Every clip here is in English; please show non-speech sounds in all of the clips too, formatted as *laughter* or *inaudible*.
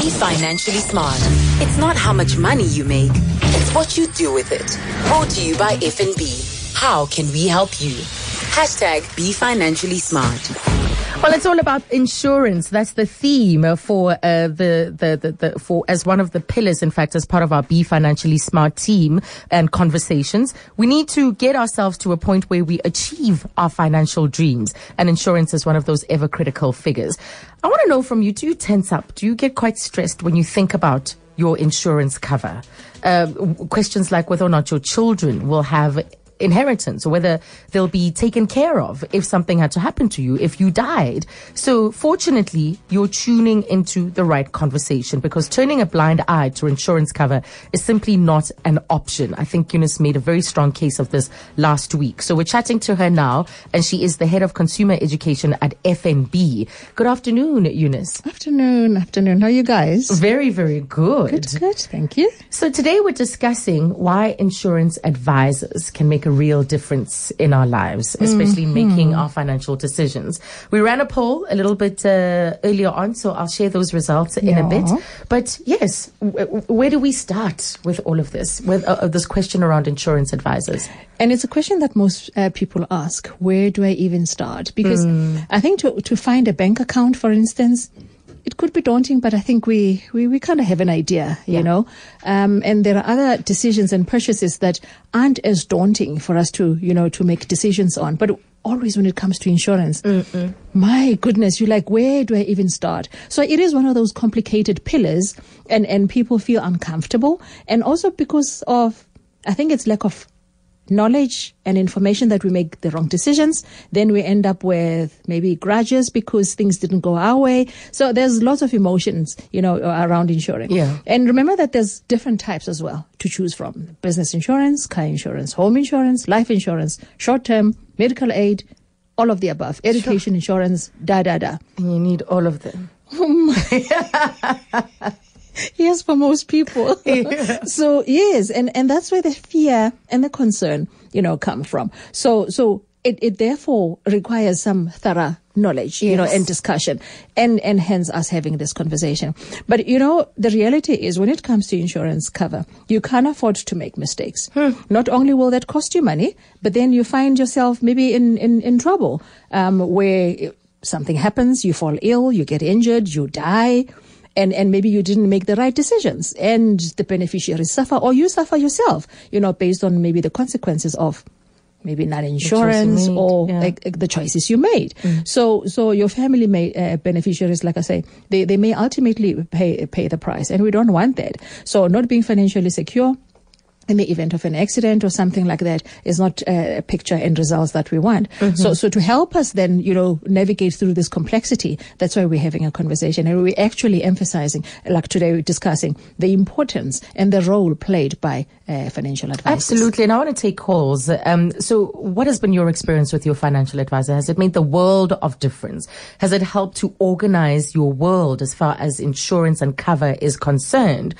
Be financially smart. It's not how much money you make, it's what you do with it. Brought to you by FNB. How can we help you? Hashtag be financially smart. Well, it's all about insurance. That's the theme for uh, the, the, the the for as one of the pillars. In fact, as part of our Be Financially Smart team and conversations, we need to get ourselves to a point where we achieve our financial dreams, and insurance is one of those ever critical figures. I want to know from you: Do you tense up? Do you get quite stressed when you think about your insurance cover? Uh, questions like whether or not your children will have inheritance or whether they'll be taken care of if something had to happen to you, if you died. So fortunately, you're tuning into the right conversation because turning a blind eye to insurance cover is simply not an option. I think Eunice made a very strong case of this last week. So we're chatting to her now and she is the head of consumer education at FNB. Good afternoon, Eunice. Afternoon, afternoon. How are you guys? Very, very good. Good, good. Thank you. So today we're discussing why insurance advisors can make a real difference in our lives, especially mm-hmm. making our financial decisions. We ran a poll a little bit uh, earlier on, so I'll share those results in a bit. But yes, w- where do we start with all of this, with uh, this question around insurance advisors? And it's a question that most uh, people ask: Where do I even start? Because mm. I think to to find a bank account, for instance, it could be daunting, but I think we, we, we kind of have an idea, you yeah. know. Um, and there are other decisions and purchases that aren't as daunting for us to, you know, to make decisions on. But always when it comes to insurance, Mm-mm. my goodness, you're like, where do I even start? So it is one of those complicated pillars and, and people feel uncomfortable. And also because of, I think it's lack of knowledge and information that we make the wrong decisions. Then we end up with maybe grudges because things didn't go our way. So there's lots of emotions, you know, uh, around insurance. Yeah. And remember that there's different types as well to choose from. Business insurance, car insurance, home insurance, life insurance, short term, medical aid, all of the above. Education sure. insurance, da da da. You need all of them. Oh *laughs* yes, for most people. *laughs* Yeah. so yes, and, and that's where the fear and the concern, you know, come from. So, so it, it therefore requires some thorough knowledge, yes. you know, and discussion, and and hence us having this conversation. But you know, the reality is, when it comes to insurance cover, you can't afford to make mistakes. Hmm. Not only will that cost you money, but then you find yourself maybe in in in trouble, um, where something happens, you fall ill, you get injured, you die and, and maybe you didn't make the right decisions and the beneficiaries suffer or you suffer yourself, you know, based on maybe the consequences of maybe not insurance or yeah. like, like, the choices you made. Mm. So, so your family may, uh, beneficiaries, like I say, they, they may ultimately pay, pay the price and we don't want that. So not being financially secure, in the event of an accident or something like that is not a picture and results that we want. Mm-hmm. So, so to help us then, you know, navigate through this complexity, that's why we're having a conversation and we're actually emphasizing, like today we're discussing the importance and the role played by uh, financial advisors. Absolutely. And I want to take calls. Um, so what has been your experience with your financial advisor? Has it made the world of difference? Has it helped to organize your world as far as insurance and cover is concerned?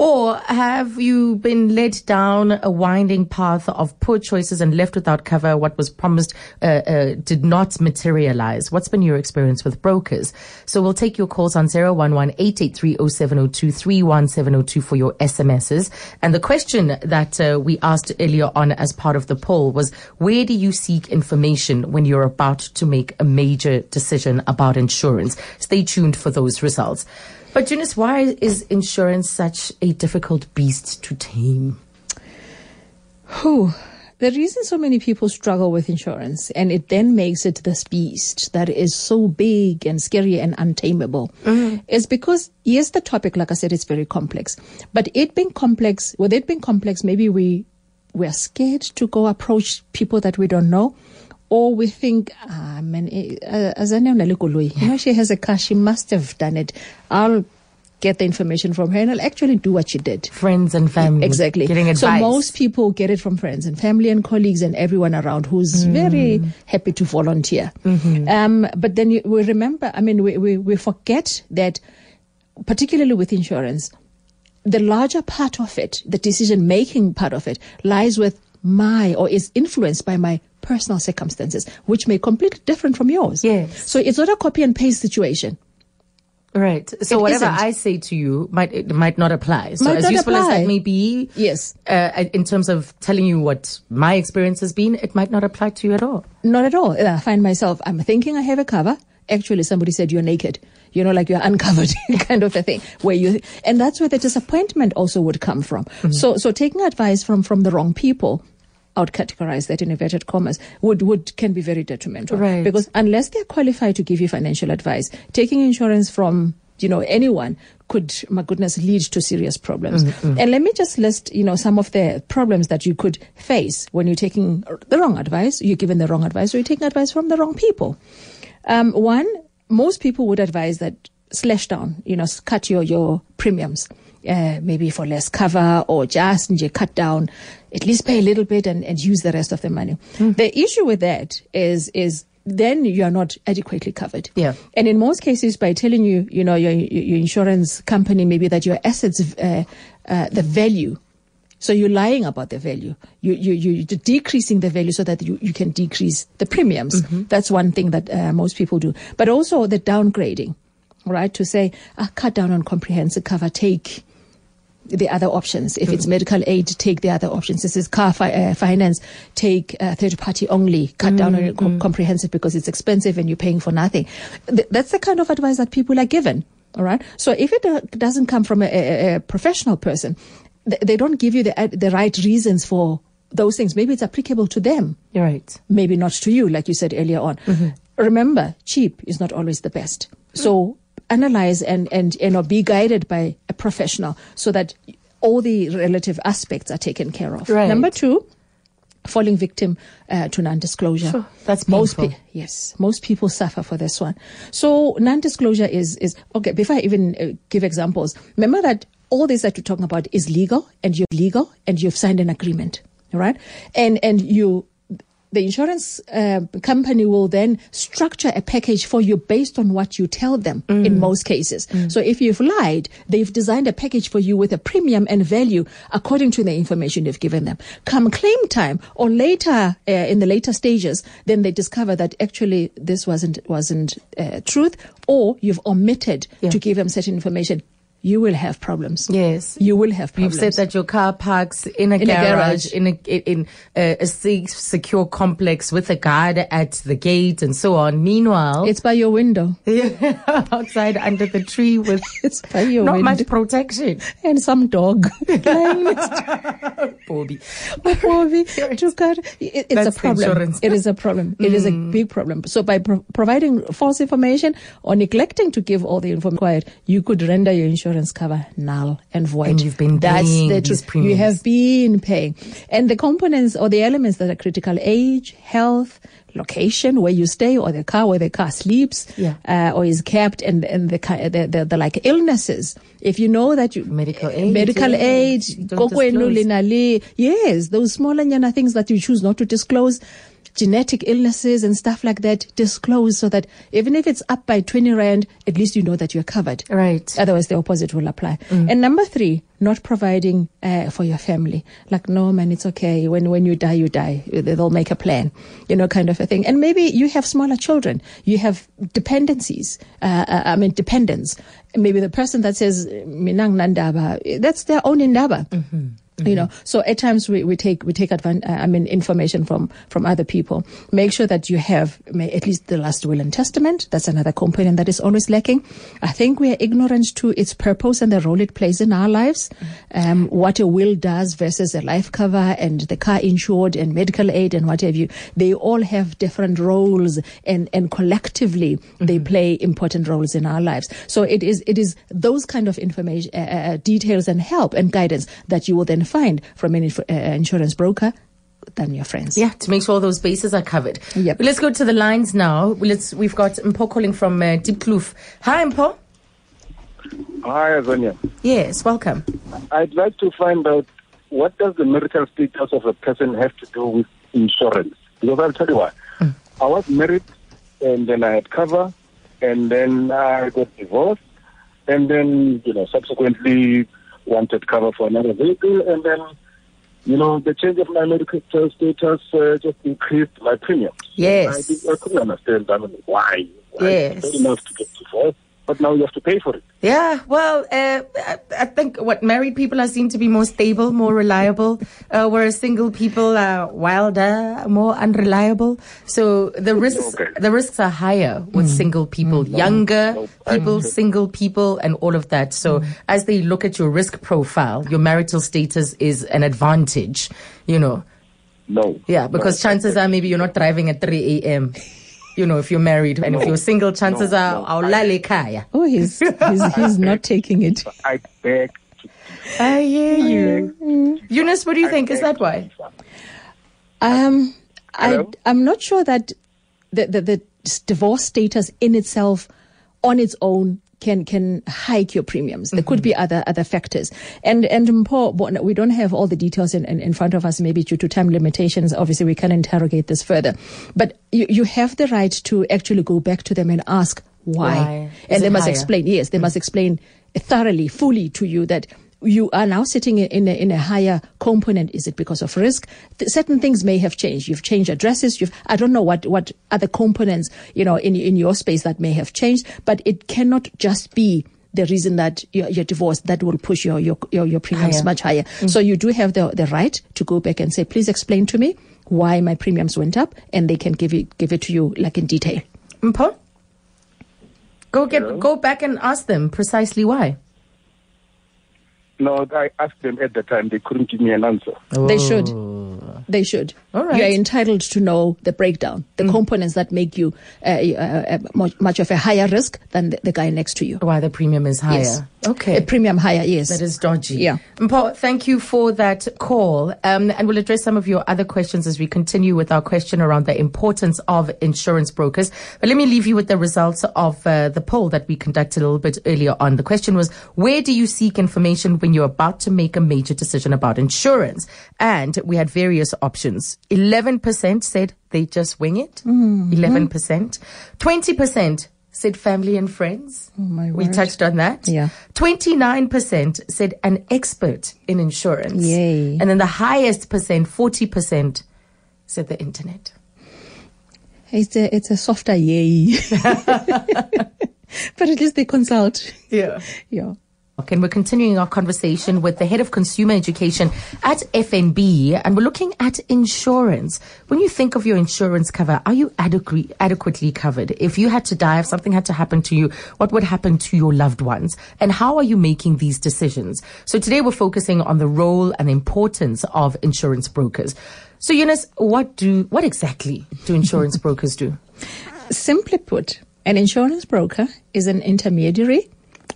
Or have you been led down a winding path of poor choices and left without cover? What was promised uh, uh, did not materialize. What's been your experience with brokers? So we'll take your calls on 011 883 0702 for your SMSs. And the question that uh, we asked earlier on as part of the poll was, where do you seek information when you're about to make a major decision about insurance? Stay tuned for those results. But Eunice, why is insurance such a difficult beast to tame? Who? The reason so many people struggle with insurance and it then makes it this beast that is so big and scary and untamable mm-hmm. is because, yes, the topic, like I said, is very complex. But it being complex, with it being complex, maybe we, we're scared to go approach people that we don't know or we think, ah, man, uh, you know, she has a car, she must have done it. I'll get the information from her and I'll actually do what she did. Friends and family. Exactly. Getting advice. So most people get it from friends and family and colleagues and everyone around who's mm. very happy to volunteer. Mm-hmm. Um, but then you, we remember, I mean, we, we, we forget that particularly with insurance, the larger part of it, the decision making part of it lies with my or is influenced by my personal circumstances, which may completely different from yours. Yes. So it's not a copy and paste situation. Right. So It whatever isn't. I say to you might it might not apply. So Might as useful as apply. that may be, Yes. uh, in terms of telling you what my experience has been, it might not apply to you at all. Not at all. I find myself, I'm thinking I have a cover. Actually, somebody said you're naked. You know, like you're *laughs* uncovered *laughs* kind of a thing where you, and that's where the disappointment also would come from. So, so taking advice from, from the wrong people, I would categorize that in inverted commas, would, would, can be very detrimental. Right. Because unless they're qualified to give you financial advice, taking insurance from, you know, anyone could, my goodness, lead to serious problems. And let me just list, you know, some of the problems that you could face when you're taking the wrong advice, you're given the wrong advice, or you're taking advice from the wrong people. Um, one, most people would advise that slash down, you know, cut your, your premiums. Uh, maybe for less cover or just nje cut down, at least pay a little bit and, and use the rest of the money. The issue with that is, is then you are not adequately covered. Yeah. And in most cases, by telling you, you know, your, your insurance company, maybe that your assets, uh, uh, the value so you're lying about the value. You, you, you, you're decreasing the value so that you, you can decrease the premiums. That's one thing that uh, most people do. But also the downgrading, right? To say, ah, cut down on comprehensive cover, take the other options. If it's medical aid, take the other options. This is car fi- uh, finance, take uh, third party only, cut down on your com- comprehensive because it's expensive and you're paying for nothing. Th- that's the kind of advice that people are given. All right. So if it uh, doesn't come from a, a, a professional person, th- they don't give you the, the right reasons for those things. Maybe it's applicable to them right. maybe not to you, like you said earlier on. Remember, cheap is not always the best. So analyze and, and, you know, be guided by professional so that all the relative aspects are taken care of. Right. Number two, falling victim uh, to non-disclosure. Sure, that's most painful. pe- yes, most people suffer for this one. So non-disclosure is is okay. Before I even uh, give examples, remember that all this that we're talking about is legal, and you're legal, and you've signed an agreement, all right? And and you. The insurance uh, company will then structure a package for you based on what you tell them in most cases. So if you've lied, they've designed a package for you with a premium and value according to the information you've given them. Come claim time or later uh, in the later stages, then they discover that actually this wasn't wasn't uh, truth, or you've omitted Yeah. to give them certain information. You will have problems. Yes. you will have problems. You've said that your car parks in a In a garage, garage. in a in a, a safe, secure complex with a guard at the gate and so on. Meanwhile, it's by your window. *laughs* outside under the tree with *laughs* It's by your not window. much protection. and some dog *laughs* Bobby. Bobby. It, it's That's a problem. It is a problem. It is a Mm. big problem. So by pro- providing false information or neglecting to give all the information required, you could render your insurance cover null and void. And you've been That's paying the these truth. You have been paying. And the components or the elements that are critical age, health, location where you stay or the car where the car sleeps Yeah. uh, or is kept and, and the, the, the, the like illnesses. If you know that you Medical aid, medical aid, Don't kokwenu disclose. linale, yes, those smaller things that you choose not to disclose, genetic illnesses and stuff like that, disclosed so that even if it's up by 20 rand, at least you know that you're covered. Right. Otherwise, the opposite will apply. And number three, not providing uh, for your family. Like, no, man, it's okay. When when you die, you die. They'll make a plan, you know, kind of a thing. And maybe you have smaller children. You have dependencies. Uh, uh, I mean, dependents. Maybe the person that says minang nandaba, that's their own indaba. You know, so at times we, we take we take advan- uh, I mean information from from other people. Make sure that you have at least the last will and testament. That's another component that is always lacking. I think we are ignorant to its purpose and the role it plays in our lives. Um, what a will does versus a life cover and the car insured and medical aid and what have you. They all have different roles and and collectively they play important roles in our lives. So it is it is those kind of information, uh, uh, details and help and guidance that you will then find from an inf- uh, insurance broker than your friends. Yeah, to make sure all those bases are covered. Yep. Let's go to the lines now. Let's. We've got Mpo calling from uh, Diepkloof. Hi, Mpo. Hi, Azania. Yes, welcome. I'd like to find out what does the marital status of a person have to do with insurance? Because I'll tell you why. I was married, and then I had cover, and then I got divorced, and then you know subsequently wanted cover for another vehicle, and then you know the change of my medical status uh, just increased my premiums. Yes. I, I couldn't understand. I mean, why? why? Yes. Fair enough to get divorced, but now you have to pay for it. Yeah, well, uh, I, I think what married people are seen to be more stable, more reliable, uh, whereas single people are wilder, more unreliable. So the risks, Okay. the risks are higher with single people, younger no, people, I'm- single people, and all of that. So as they look at your risk profile, your marital status is an advantage. You know, No. yeah, because No. chances are maybe you're not driving at 3 a.m. You know, if you're married, and if No. you're single, chances No, are no. awulale ekhaya. Oh, he's he's, he's not *laughs* taking it. I beg to I hear you. Eunice, what do you think? Is that why? Um, I I'm not sure that the, the the divorce status in itself, on its own, can can hike your premiums. There could be mm-hmm. other other factors, and and but we don't have all the details in, in, in front of us. Maybe due to time limitations, obviously we can interrogate this further. But you you have the right to actually go back to them and ask why, Why? And they it must higher? explain. Yes, they mm. must explain thoroughly, fully to you that you are now sitting in in a, in a higher component. Is it because of risk? Th- certain things may have changed. You've changed addresses. You've I don't know what what other components you know in in your space that may have changed, but it cannot just be. The reason that you're, you're divorced that will push your your your, your premiums Higher. much higher. Mm. So you do have the the right to go back and say, please explain to me why my premiums went up, and they can give it give it to you like in detail. Mpo? Go get go back and ask them precisely why. No, I asked them at the time. They couldn't give me an answer. They should. Oh. They should. All right. You are entitled to know the breakdown, the components that make you uh, uh, uh, much, much of a higher risk than the, the guy next to you. Why the premium is higher. Yes. Okay. A premium higher, yes. That is dodgy. Yeah. Mpo, thank you for that call. Um, and we'll address some of your other questions as we continue with our question around the importance of insurance brokers. But let me leave you with the results of uh, the poll that we conducted a little bit earlier on. The question was, where do you seek information when you're about to make a major decision about insurance? And we had various options. 11% said they just wing it. Mm-hmm. 11%. 20% said family and friends. Oh, my we touched on that. Yeah. 29% said an expert in insurance. Yay. And then the highest percent, 40%, said the internet. It's a, it's a softer yay. *laughs* *laughs* but at least they consult. Yeah. *laughs* Yeah. And we're continuing our conversation with the head of consumer education at FNB, and we're looking at insurance. When you think of your insurance cover, are you adequately adequately covered? If you had to die, if something had to happen to you, what would happen to your loved ones? And how are you making these decisions? So today we're focusing on the role and importance of insurance brokers. So Eunice, what do what exactly do insurance *laughs* brokers do? Simply put, an insurance broker is an intermediary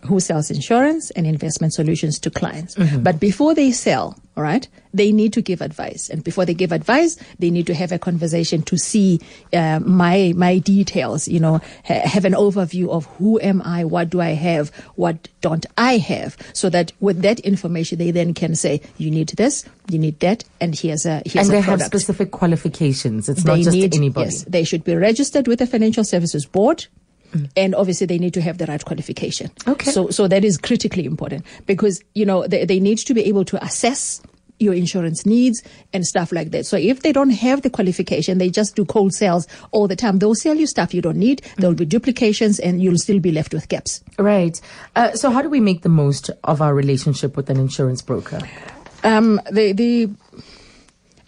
who sells insurance and investment solutions to clients. But before they sell, all right, they need to give advice. And before they give advice, they need to have a conversation to see uh, my my details. You know, ha- have an overview of who am I, what do I have, what don't I have, so that with that information they then can say, you need this, you need that, and here's a here's a and a they have specific qualifications. It's not just need, anybody. Yes, they should be registered with the Financial Services Board. And obviously, they need to have the right qualification. Okay. So, so that is critically important because you know they, they need to be able to assess your insurance needs and stuff like that. So, if they don't have the qualification, they just do cold sales all the time. They'll sell you stuff you don't need. There will be duplications, and you'll still be left with gaps. Right. Uh, so, how do we make the most of our relationship with an insurance broker? Um, the the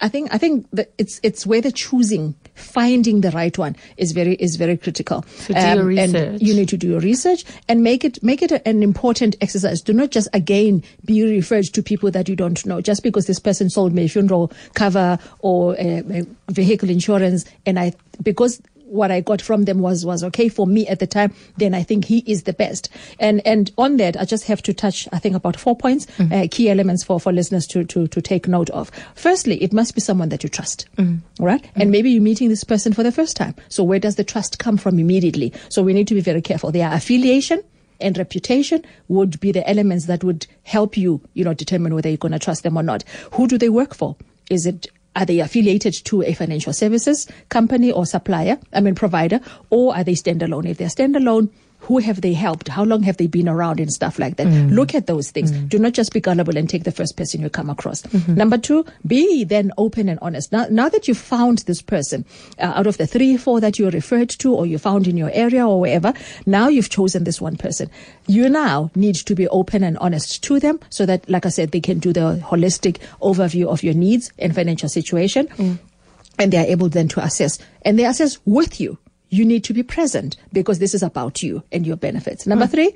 I think I think that it's it's where the choosing, finding the right one is very is very critical. So do your um, research. And you need to do your research and make it make it an important exercise. Do not just again be referred to people that you don't know. Just because this person sold me a funeral cover or a, a vehicle insurance, and I because what I got from them was was okay for me at the time, then I think he is the best. And and on that, I just have to touch I think about four points, mm. uh, key elements for for listeners to to to take note of. Firstly, it must be someone that you trust, all right? Mm. And maybe you're meeting this person for the first time. So where does the trust come from immediately? So we need to be very careful. Their affiliation and reputation would be the elements that would help you, you know, determine whether you're going to trust them or not. Who do they work for? Is it are they affiliated to a financial services company or supplier? I mean, provider, or are they standalone? If they're standalone, who have they helped? How long have they been around and stuff like that? Mm. Look at those things. Do not just be gullible and take the first person you come across. Mm-hmm. Number two, be then open and honest. Now, now that you've found this person uh, out of the three, four that you referred to or you found in your area or wherever, now you've chosen this one person. You now need to be open and honest to them so that, like I said, they can do the holistic overview of your needs and financial situation. And they are able then to assess. And they assess with you. You need to be present because this is about you and your benefits. Number three,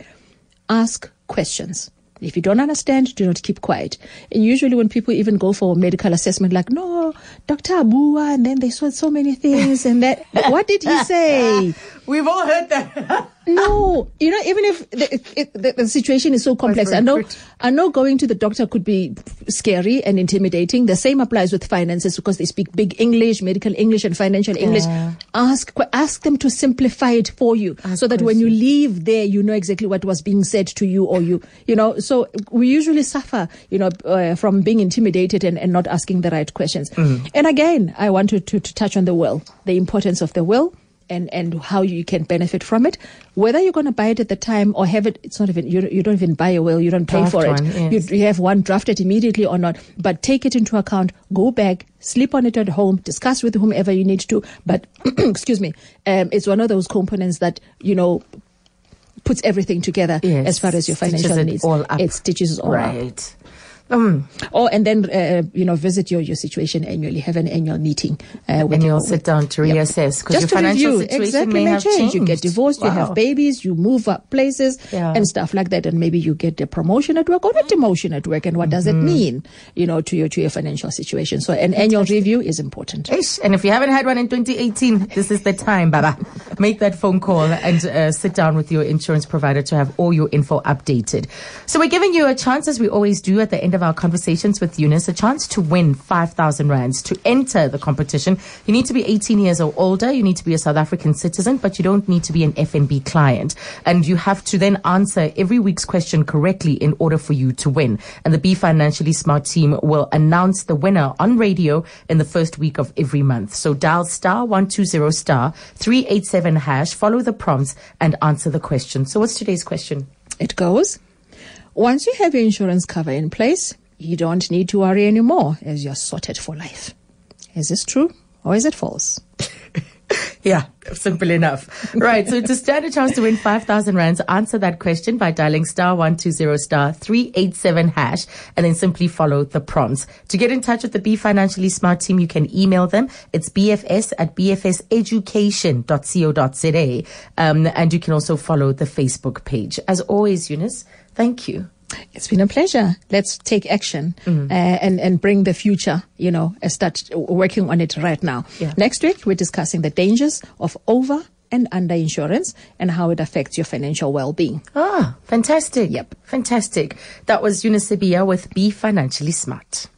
ask questions. If you don't understand, do not keep quiet. And usually when people even go for medical assessment, like, no, Dr. Abua, and then they saw so many things and that, *laughs* what did he say? We've all heard that. *laughs* No, you know, even if the, it, the, the situation is so complex, I know, good. I know going to the doctor could be scary and intimidating. The same applies with finances because they speak big English, medical English, and financial English. Ask, ask them to simplify it for you, so that when you leave there, you know exactly what was being said to you, or you, you know. So we usually suffer, you know, uh, from being intimidated and, and not asking the right questions. And again, I want to, to, to touch on the will, the importance of the will and and how you can benefit from it. Whether you're going to buy it at the time or have it, it's not even you, you don't even buy a will, you don't pay Draft for it. yes. You, you have one drafted immediately or not, but take it into account. Go back, sleep on it at home, discuss with whomever you need to. But *clears throat* excuse me, um, it's one of those components that you know puts everything together Yes, as far as your financial it needs. all up. It stitches it all up. Um, Oh, and then uh, you know visit your your situation annually. Have an annual meeting uh, and you'll sit down to reassess because your to financial review, situation exactly may have changed. You get divorced, you have babies, you move up places Yeah. and stuff like that, and maybe you get a promotion at work or a demotion at work. And what does it Mm-hmm. mean, you know, to your to your financial situation? So an annual review is important. Ish. And if you haven't had one in 2018, this is the time, Baba. Make that phone call and uh, sit down with your insurance provider to have all your info updated. So we're giving you a chance, as we always do at the end of our conversations with Eunice, a chance to win 5,000 rands to enter the competition. You need to be 18 years or older. You need to be a South African citizen, but you don't need to be an FNB client. And you have to then answer every week's question correctly in order for you to win. And the Be Financially Smart team will announce the winner on radio in the first week of every month. So dial star 120 star 387 hash, follow the prompts and answer the question. So what's today's question? It goes. Once you have your insurance cover in place, you don't need to worry anymore as you're sorted for life. Is this true or is it false? *laughs* Yeah, simple enough. Right. So to stand a chance to win 5,000 rands, answer that question by dialing star 120 star 387 hash and then simply follow the prompts. To get in touch with the Be Financially Smart team, you can email them. It's bfs at bfseducation.co.za. Um, and you can also follow the Facebook page. As always, Eunice, thank you. It's been a pleasure. Let's take action Mm-hmm. uh, and and bring the future. You know, uh, start working on it right now. Yeah. Next week, we're discussing the dangers of over and under insurance and how it affects your financial well-being. Ah, fantastic. Yep. Fantastic. That was Eunice with Be Financially Smart.